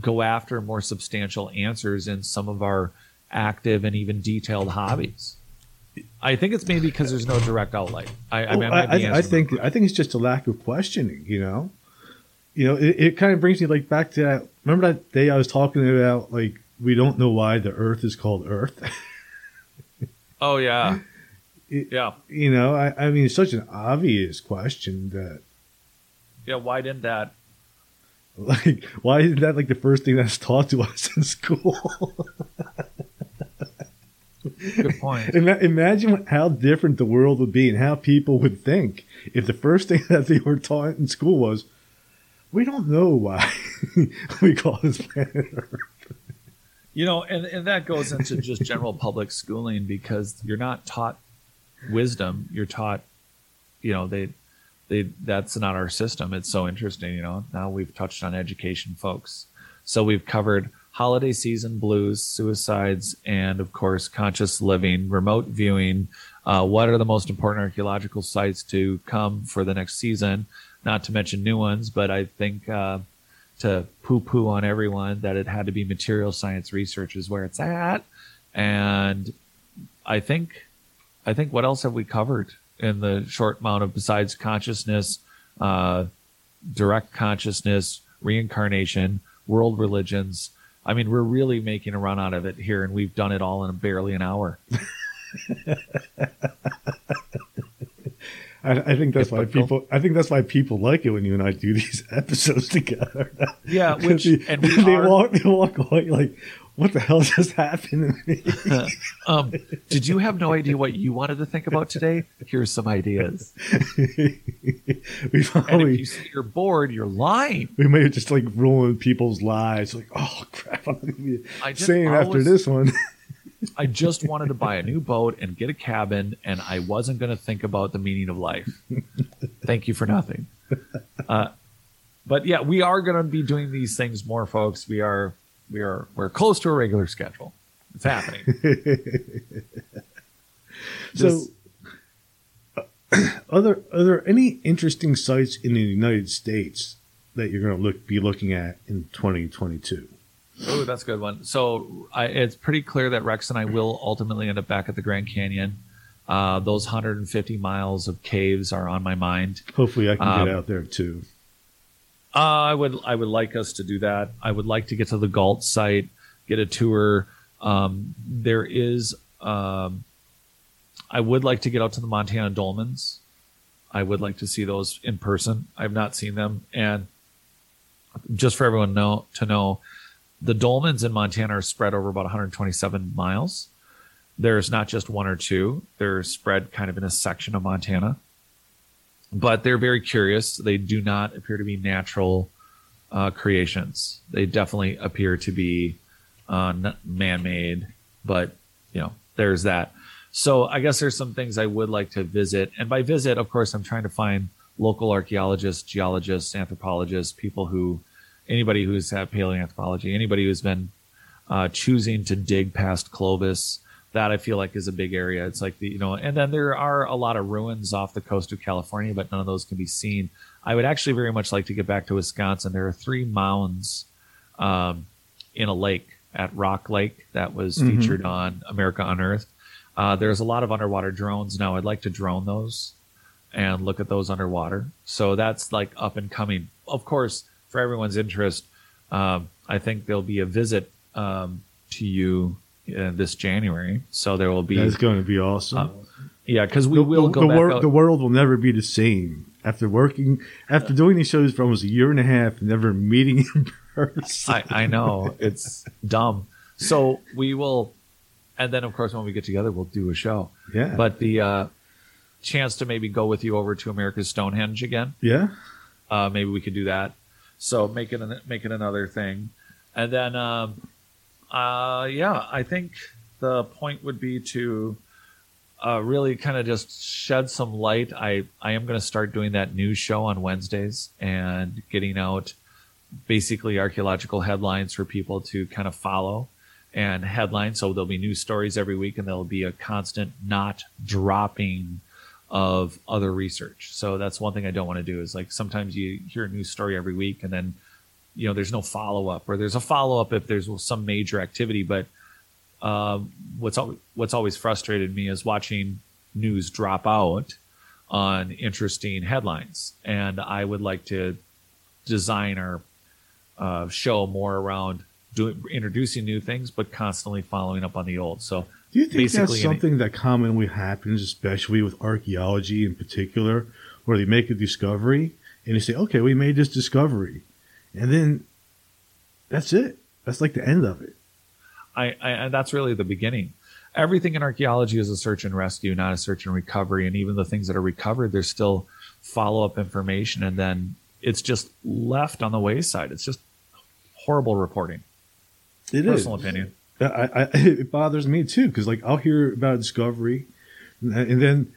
go after more substantial answers in some of our active and even detailed hobbies. I think it's maybe because there's no direct outlet. I, I, mean, I, I, I think I think it's just a lack of questioning. You know, you know, it, it kind of brings me like back to that. Remember that day I was talking about like we don't know why the Earth is called Earth. oh yeah, it, yeah. You know, I, I mean, it's such an obvious question that. Yeah, why didn't that? Like, why isn't that like the first thing that's taught to us in school? Good point. Imagine how different the world would be and how people would think if the first thing that they were taught in school was, "We don't know why we call this planet Earth." You know, and, and that goes into just general public schooling because you're not taught wisdom. You're taught, you know, they, they that's not our system. It's so interesting. You know, now we've touched on education, folks. So we've covered holiday season blues, suicides, and of course, conscious living, remote viewing. Uh, what are the most important archaeological sites to come for the next season? Not to mention new ones, but I think uh, to poo poo on everyone that it had to be material science research is where it's at. And I think, I think what else have we covered in the short amount of besides consciousness, uh, direct consciousness, reincarnation, world religions, I mean, we're really making a run out of it here, and we've done it all in barely an hour. I, I, think that's why people. I think that's why people like it when you and I do these episodes together. Yeah, which they, and we they are, walk, they walk away like, "What the hell just happened to me?" um, did you have no idea what you wanted to think about today? Here's some ideas. we probably, you say you're bored, you're lying. We may have just like ruined people's lives. Like, oh crap, I'm gonna be saying after this one. I just wanted to buy a new boat and get a cabin, and I wasn't going to think about the meaning of life. Thank you for nothing. Uh, but yeah, we are going to be doing these things more, folks. We are, we are, we're close to a regular schedule. It's happening. so, uh, are there are there any interesting sites in the United States that you're going to look be looking at in 2022? Oh, that's a good one. So I, it's pretty clear that Rex and I will ultimately end up back at the Grand Canyon. Uh, those 150 miles of caves are on my mind. Hopefully, I can Um, get out there too. Uh, I would I would like us to do that. I would like to get to the Gault site, get a tour. Um, there is. Um, I would like to get out to the Montana Dolmens. I would like to see those in person. I've not seen them, and just for everyone know to know, the dolmens in Montana are spread over about 127 miles. There's not just one or two; they're spread kind of in a section of Montana but they're very curious. They do not appear to be natural uh, creations. They definitely appear to be uh, man-made, but you know, there's that. So I guess there's some things I would like to visit, and by visit, of course, I'm trying to find local archaeologists, geologists, anthropologists, people who, anybody who's had paleoanthropology, anybody who's been uh, choosing to dig past Clovis. That I feel like is a big area. It's like the you know, and then there are a lot of ruins off the coast of California, but none of those can be seen. I would actually very much like to get back to Wisconsin. There are three mounds um, in a lake at Rock Lake that was Mhm. featured on America Unearthed. Uh, there's a lot of underwater drones now. I'd like to drone those and look at those underwater. So that's like up and coming. Of course, for everyone's interest, um, I think there'll be a visit um, to you uh, this January. So there will be, That's going to be awesome. uh, yeah, because we the, will the, go the, back. wor- the world will never be the same after working after doing these shows for almost a year and a half, and never meeting in person. I, I know it's dumb. So we will, and then of course when we get together, we'll do a show. yeah, But the uh, chance to maybe go with you over to America's Stonehenge again, yeah, uh, maybe we could do that. So make it an, make it another thing, and then um, uh, yeah, I think the point would be to uh, really kind of just shed some light. I I am going to start doing that news show on Wednesdays and getting out basically archaeological headlines for people to kind of follow and headlines. So there'll be news stories every week, and there'll be a constant not dropping of other research. So that's one thing I don't want to do is like sometimes you hear a news story every week and then you know there's no follow up or there's a follow up if there's some major activity. But um, what's al- what's always frustrated me is watching news drop out on interesting headlines, and I would like to design our uh, show more around doing introducing new things, but constantly following up on the old. So Do you think that's something that commonly happens, especially with archaeology in particular, where they make a discovery and they say, "Okay, we made this discovery," and then that's it. That's like the end of it. I, I and that's really the beginning. Everything in archaeology is a search and rescue, not a search and recovery. And even the things that are recovered, there's still follow up information, and then it's just left on the wayside. It's just horrible reporting. It is. Personal opinion. I, I, it bothers me too because like I'll hear about a discovery, and then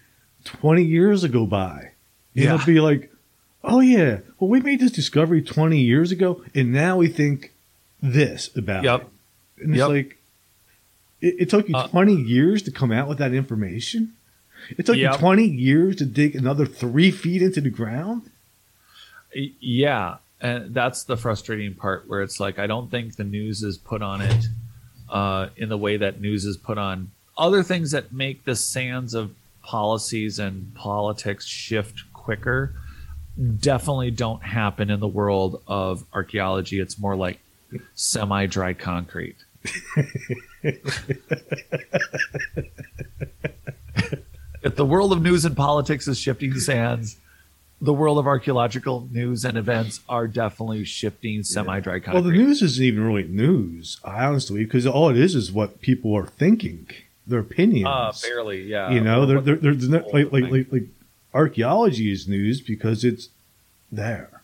twenty years will go by, and Yeah. it'll be like, "Oh yeah, well we made this discovery twenty years ago, and now we think this about Yep. it." And it's Yep. like, it, it took you Uh, twenty years to come out with that information. It took Yep. you twenty years to dig another three feet into the ground. Yeah, and that's the frustrating part where it's like I don't think the news is put on it uh, in the way that news is put on other things that make the sands of policies and politics shift quicker. Definitely don't happen in the world of archaeology. It's more like semi-dry concrete. if the world of news and politics is shifting sands, the world of archaeological news and events are definitely shifting semi-dry concrete. Well, the news isn't even really news, honestly, because all it is is what people are thinking, their opinions. uh, barely, yeah. you know, they're, they're, they're, they're not- like, like, like, like archaeology is news because it's there.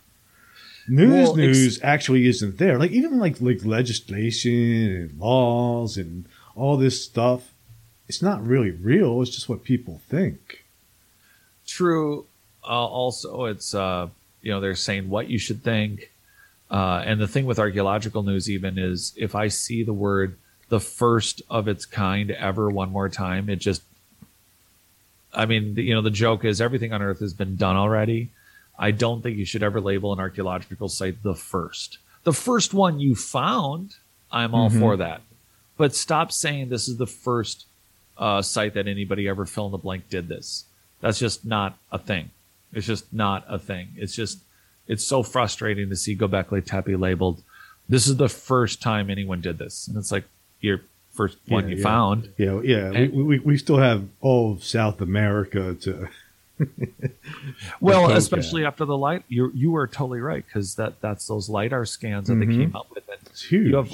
News Well, news actually isn't there. Like even like like legislation and laws and all this stuff, it's not really real. It's just what people think. True. Uh, also, it's uh, you know they're saying what you should think, uh, and the thing with archaeological news even is if I see the word the first of its kind ever one more time, it just. I mean, you know, the joke is everything on Earth has been done already. I don't think you should ever label an archaeological site the first. The first one you found, I'm all Mhm. for that. But stop saying this is the first uh, site that anybody ever fill in the blank did this. That's just not a thing. It's just not a thing. It's just it's so frustrating to see Gobekli Tepe labeled. This is the first time anyone did this, and it's like your first one Yeah, you yeah. found. Yeah, yeah. And- we, we, we still have all of South America to. Well, especially after the light, you you were totally right because that that's those lidar scans that Mhm. they came up with. And It's huge. Have-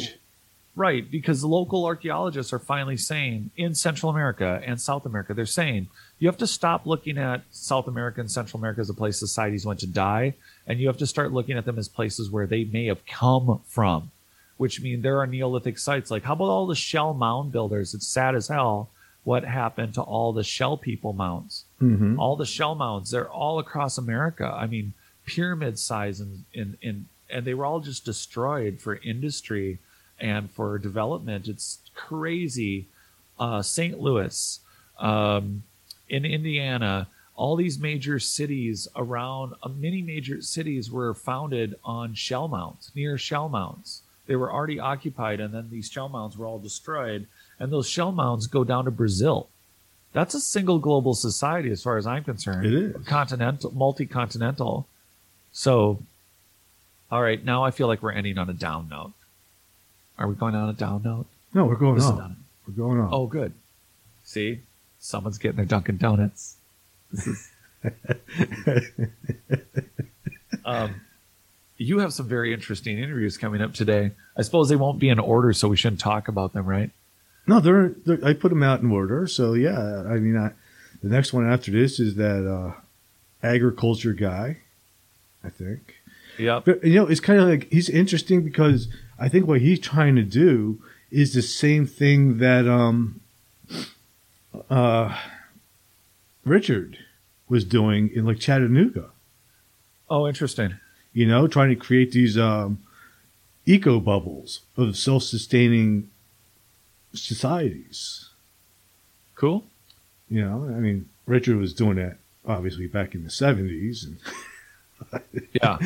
Right, because the local archaeologists are finally saying in Central America and South America, they're saying you have to stop looking at South America and Central America as a place societies went to die, and you have to start looking at them as places where they may have come from, which mean there are Neolithic sites. Like, how about all the shell mound builders? It's sad as hell what happened to all the shell people mounds Mhm. all the shell mounds they're all across america i mean pyramid size and and and, and they were all just destroyed for industry and for development it's crazy uh, st louis um, in indiana all these major cities around uh, many major cities were founded on shell mounds near shell mounds they were already occupied and then these shell mounds were all destroyed and those shell mounds go down to brazil that's a single global society as far as I'm concerned. It is. Continental, multi-continental. So, all right, now I feel like we're ending on a down note. Are we going on a down note? No, we're going on. not- We're going on. Oh, good. See, someone's getting their Dunkin' Donuts. This is. um, you have some very interesting interviews coming up today. I suppose they won't be in order, so we shouldn't talk about them, right? No, they're, they're I put them out in order. So yeah, I mean, I, the next one after this is that uh, agriculture guy. I think. Yeah, But you know, it's kind of like he's interesting because I think what he's trying to do is the same thing that um uh Richard was doing in like Chattanooga. Oh, interesting. You know, trying to create these um eco bubbles of self-sustaining societies. Cool. You know, I mean, Richard was doing that obviously back in the seventies, and Yeah.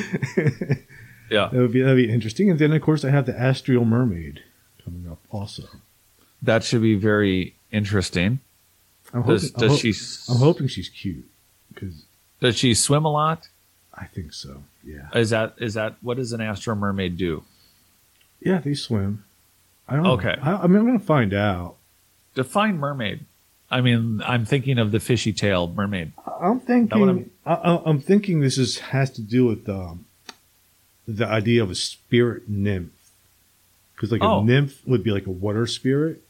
Yeah. that would be that'd be interesting. And then of course I have the Astral Mermaid coming up also. That should be very interesting. I'm Does, hoping, I'm does ho- she I'm hoping she's cute because does she swim a lot? I think so. Yeah, Is that is that what does an astro mermaid do? yeah, they swim. I don't. know. Okay. I, I mean, I'm gonna find out. Define mermaid. I mean, I'm thinking of the fishy tail mermaid. I'm thinking. I'm- I, I'm thinking this is has to do with um, the idea of a spirit nymph. Because like Oh. a nymph would be like a water spirit.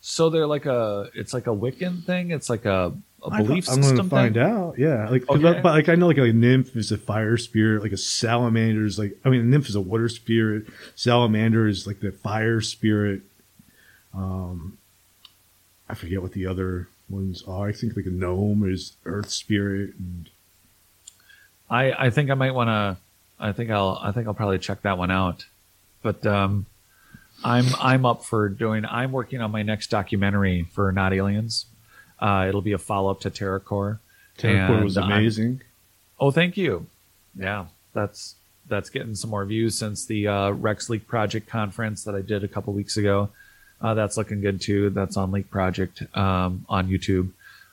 So they're like a it's like a Wiccan thing. It's like a, a I belief I'm system gonna find thing. out. Yeah, like Okay. I, but like I know like a nymph is a fire spirit, like a salamander is like I mean a nymph is a water spirit, salamander is like the fire spirit. Um, I forget what the other ones are. I think like a gnome is earth spirit, and I I think I might want to. I think I'll I think I'll probably check that one out. But um, I'm I'm up for doing. I'm working on my next documentary for Not Aliens. Uh, it'll be a follow up to TerraCore. Terracore was And I'm- amazing. Oh, thank you. Yeah, that's that's getting some more views since the uh, Rex Leak Project conference that I did a couple weeks ago. Uh, that's looking good too. That's on Leak Project um, on YouTube.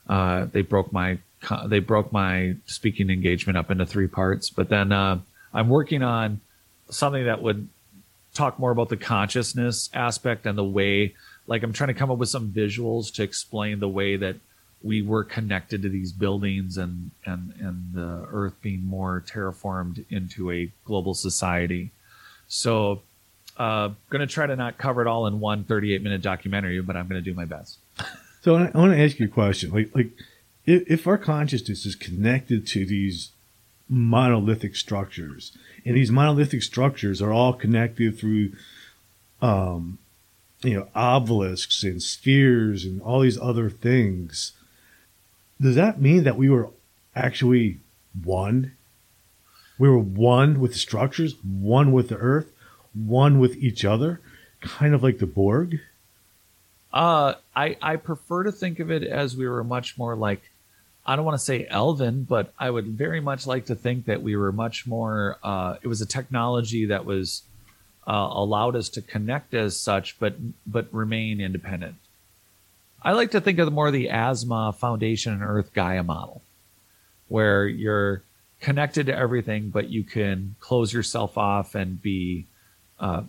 Uh, they broke my they broke my speaking engagement up into three parts, but then uh, I'm working on something that would talk more about the consciousness aspect and the way like I'm trying to come up with some visuals to explain the way that we were connected to these buildings and and and the earth being more terraformed into a global society. So uh going to try to not cover it all in one 38 minute documentary, but I'm going to do my best. So I, I want to ask you a question. Like, like if, if our consciousness is connected to these monolithic structures, and these monolithic structures are all connected through um, you know, obelisks and spheres and all these other things. Does that mean that we were actually one? We were one with the structures, one with the earth, one with each other, kind of like the Borg? Uh, I, I prefer to think of it as we were much more like, I don't want to say elven, but I would very much like to think that we were much more, uh, it was a technology that was uh, allowed us to connect as such, but but remain independent. I like to think of more of the Asimov Foundation and Earth Gaia model, where you're connected to everything, but you can close yourself off and be. Uh,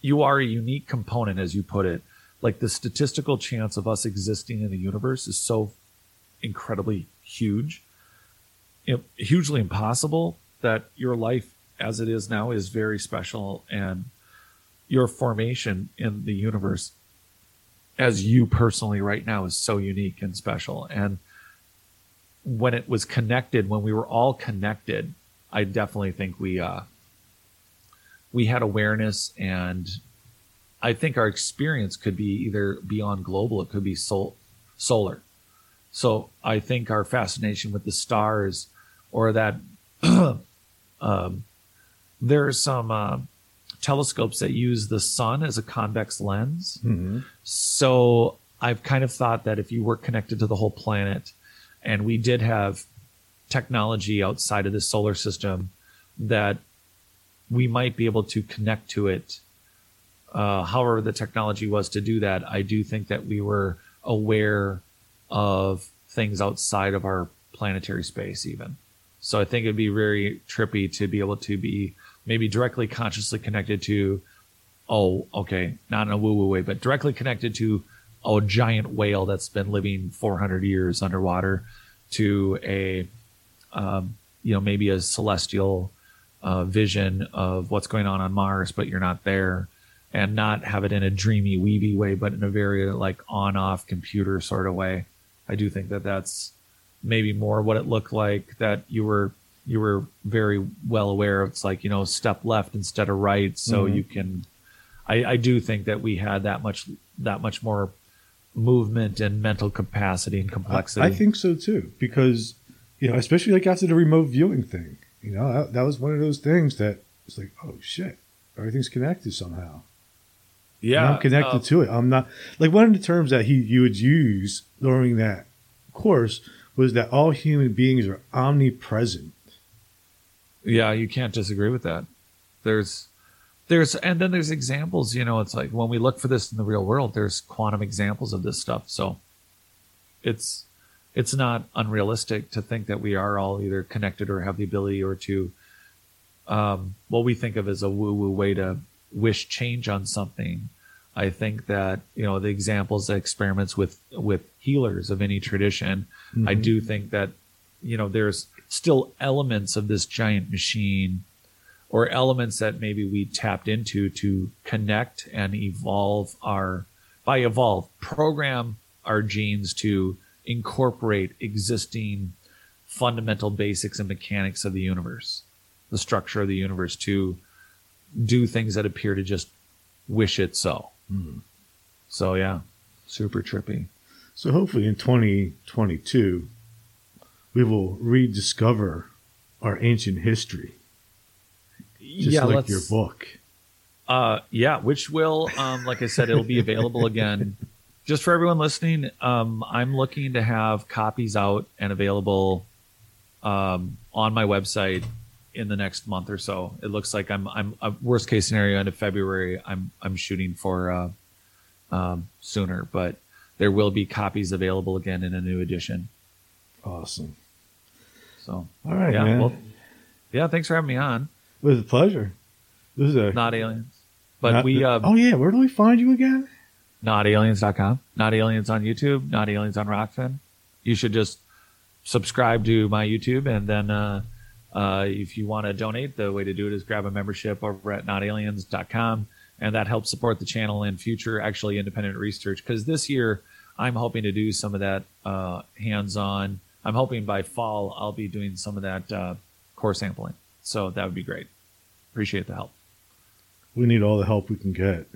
you are a unique component, as you put it. Like the statistical chance of us existing in the universe is so incredibly huge, hugely impossible that your life as it is now is very special and your formation in the universe as you personally right now is so unique and special. And when it was connected when we were all connected i definitely think we uh we had awareness and i think our experience could be either beyond global it could be sol- solar. So i think our fascination with the stars or that um, there are some uh, telescopes that use the sun as a convex lens. Mm-hmm. So I've kind of thought that if you were connected to the whole planet and we did have technology outside of the solar system, that we might be able to connect to it. Uh, however, the technology was to do that, I do think that we were aware of things outside of our planetary space, even. So I think it'd be very trippy to be able to be maybe directly consciously connected to, oh, okay, not in a woo woo way, but directly connected to a giant whale that's been living 400 years underwater to a, um, you know, maybe a celestial uh, vision of what's going on on Mars, but you're not there and not have it in a dreamy, weavy way, but in a very like on off computer sort of way. I do think that that's maybe more what it looked like that you were you were very well aware of it's like you know step left instead of right. So mm-hmm. you can I, I do think that we had that much that much more movement and mental capacity and complexity i, I think so too because you know especially like after the remote viewing thing you know that, that was one of those things that it's like oh shit everything's connected somehow. Yeah and i'm connected uh, to it. I'm not like one of the terms that he you would use during that course was that all human beings are omnipresent yeah, you can't disagree with that. There's there's and then there's examples, you know, it's like when we look for this in the real world, there's quantum examples of this stuff. So it's it's not unrealistic to think that we are all either connected or have the ability or to um, what we think of as a woo woo way to wish change on something. I think that you know the examples, the experiments with with healers of any tradition. Mm-hmm. I do think that you know there's still elements of this giant machine or elements that maybe we tapped into to connect and evolve our by evolve program our genes to incorporate existing fundamental basics and mechanics of the universe the structure of the universe to do things that appear to just wish it so mm. so yeah super trippy so hopefully in 2022 we will rediscover our ancient history. Just yeah, like your book. Uh, yeah, which will, um, like I said, it'll be available again. Just for everyone listening, um, I'm looking to have copies out and available um, on my website in the next month or so. It looks like I'm I'm a worst case scenario end of February. I'm I'm shooting for uh, um, sooner, but there will be copies available again in a new edition. Awesome. So, all right, yeah, man. Well, yeah, thanks for having me on. It was a pleasure. This is a not aliens, but not, we. Uh, oh yeah, where do we find you again? Notaliens.com. Not aliens on YouTube. Not aliens on Rokfin. You should just subscribe to my YouTube, and then uh, uh, if you want to donate, the way to do it is grab a membership over at notaliens.com, and that helps support the channel in future actually independent research. Because this year, I'm hoping to do some of that uh, hands-on I'm hoping by fall I'll be doing some of that uh, core sampling. So that would be great. Appreciate the help. We need all the help we can get.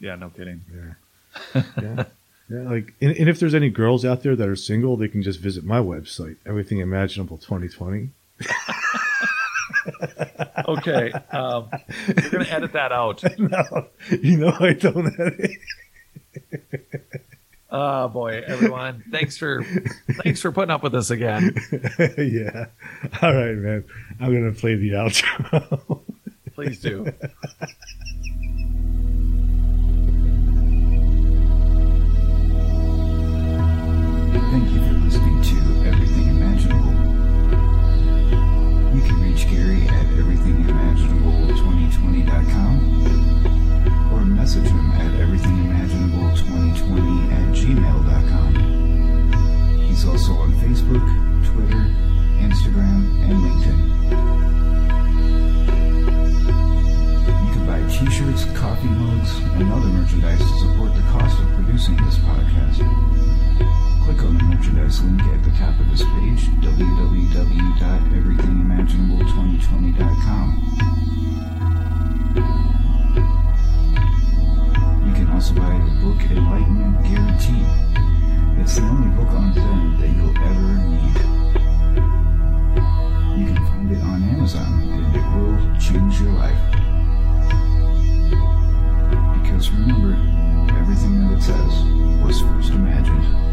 Yeah, no kidding. Yeah. yeah. Yeah, like, and, and if there's any girls out there that are single, they can just visit my website, Everything Imaginable 2020. okay, um, we're gonna edit that out. no, you know I don't edit. Oh boy, everyone! Thanks for thanks for putting up with us again. yeah. All right, man. I'm gonna play the outro. Please do. link at the top of this page, www.everythingimaginable2020.com. You can also buy the book Enlightenment Guaranteed. It's the only book on Zen that you'll ever need. You can find it on Amazon, and it will change your life. Because remember, everything that it says was first imagined.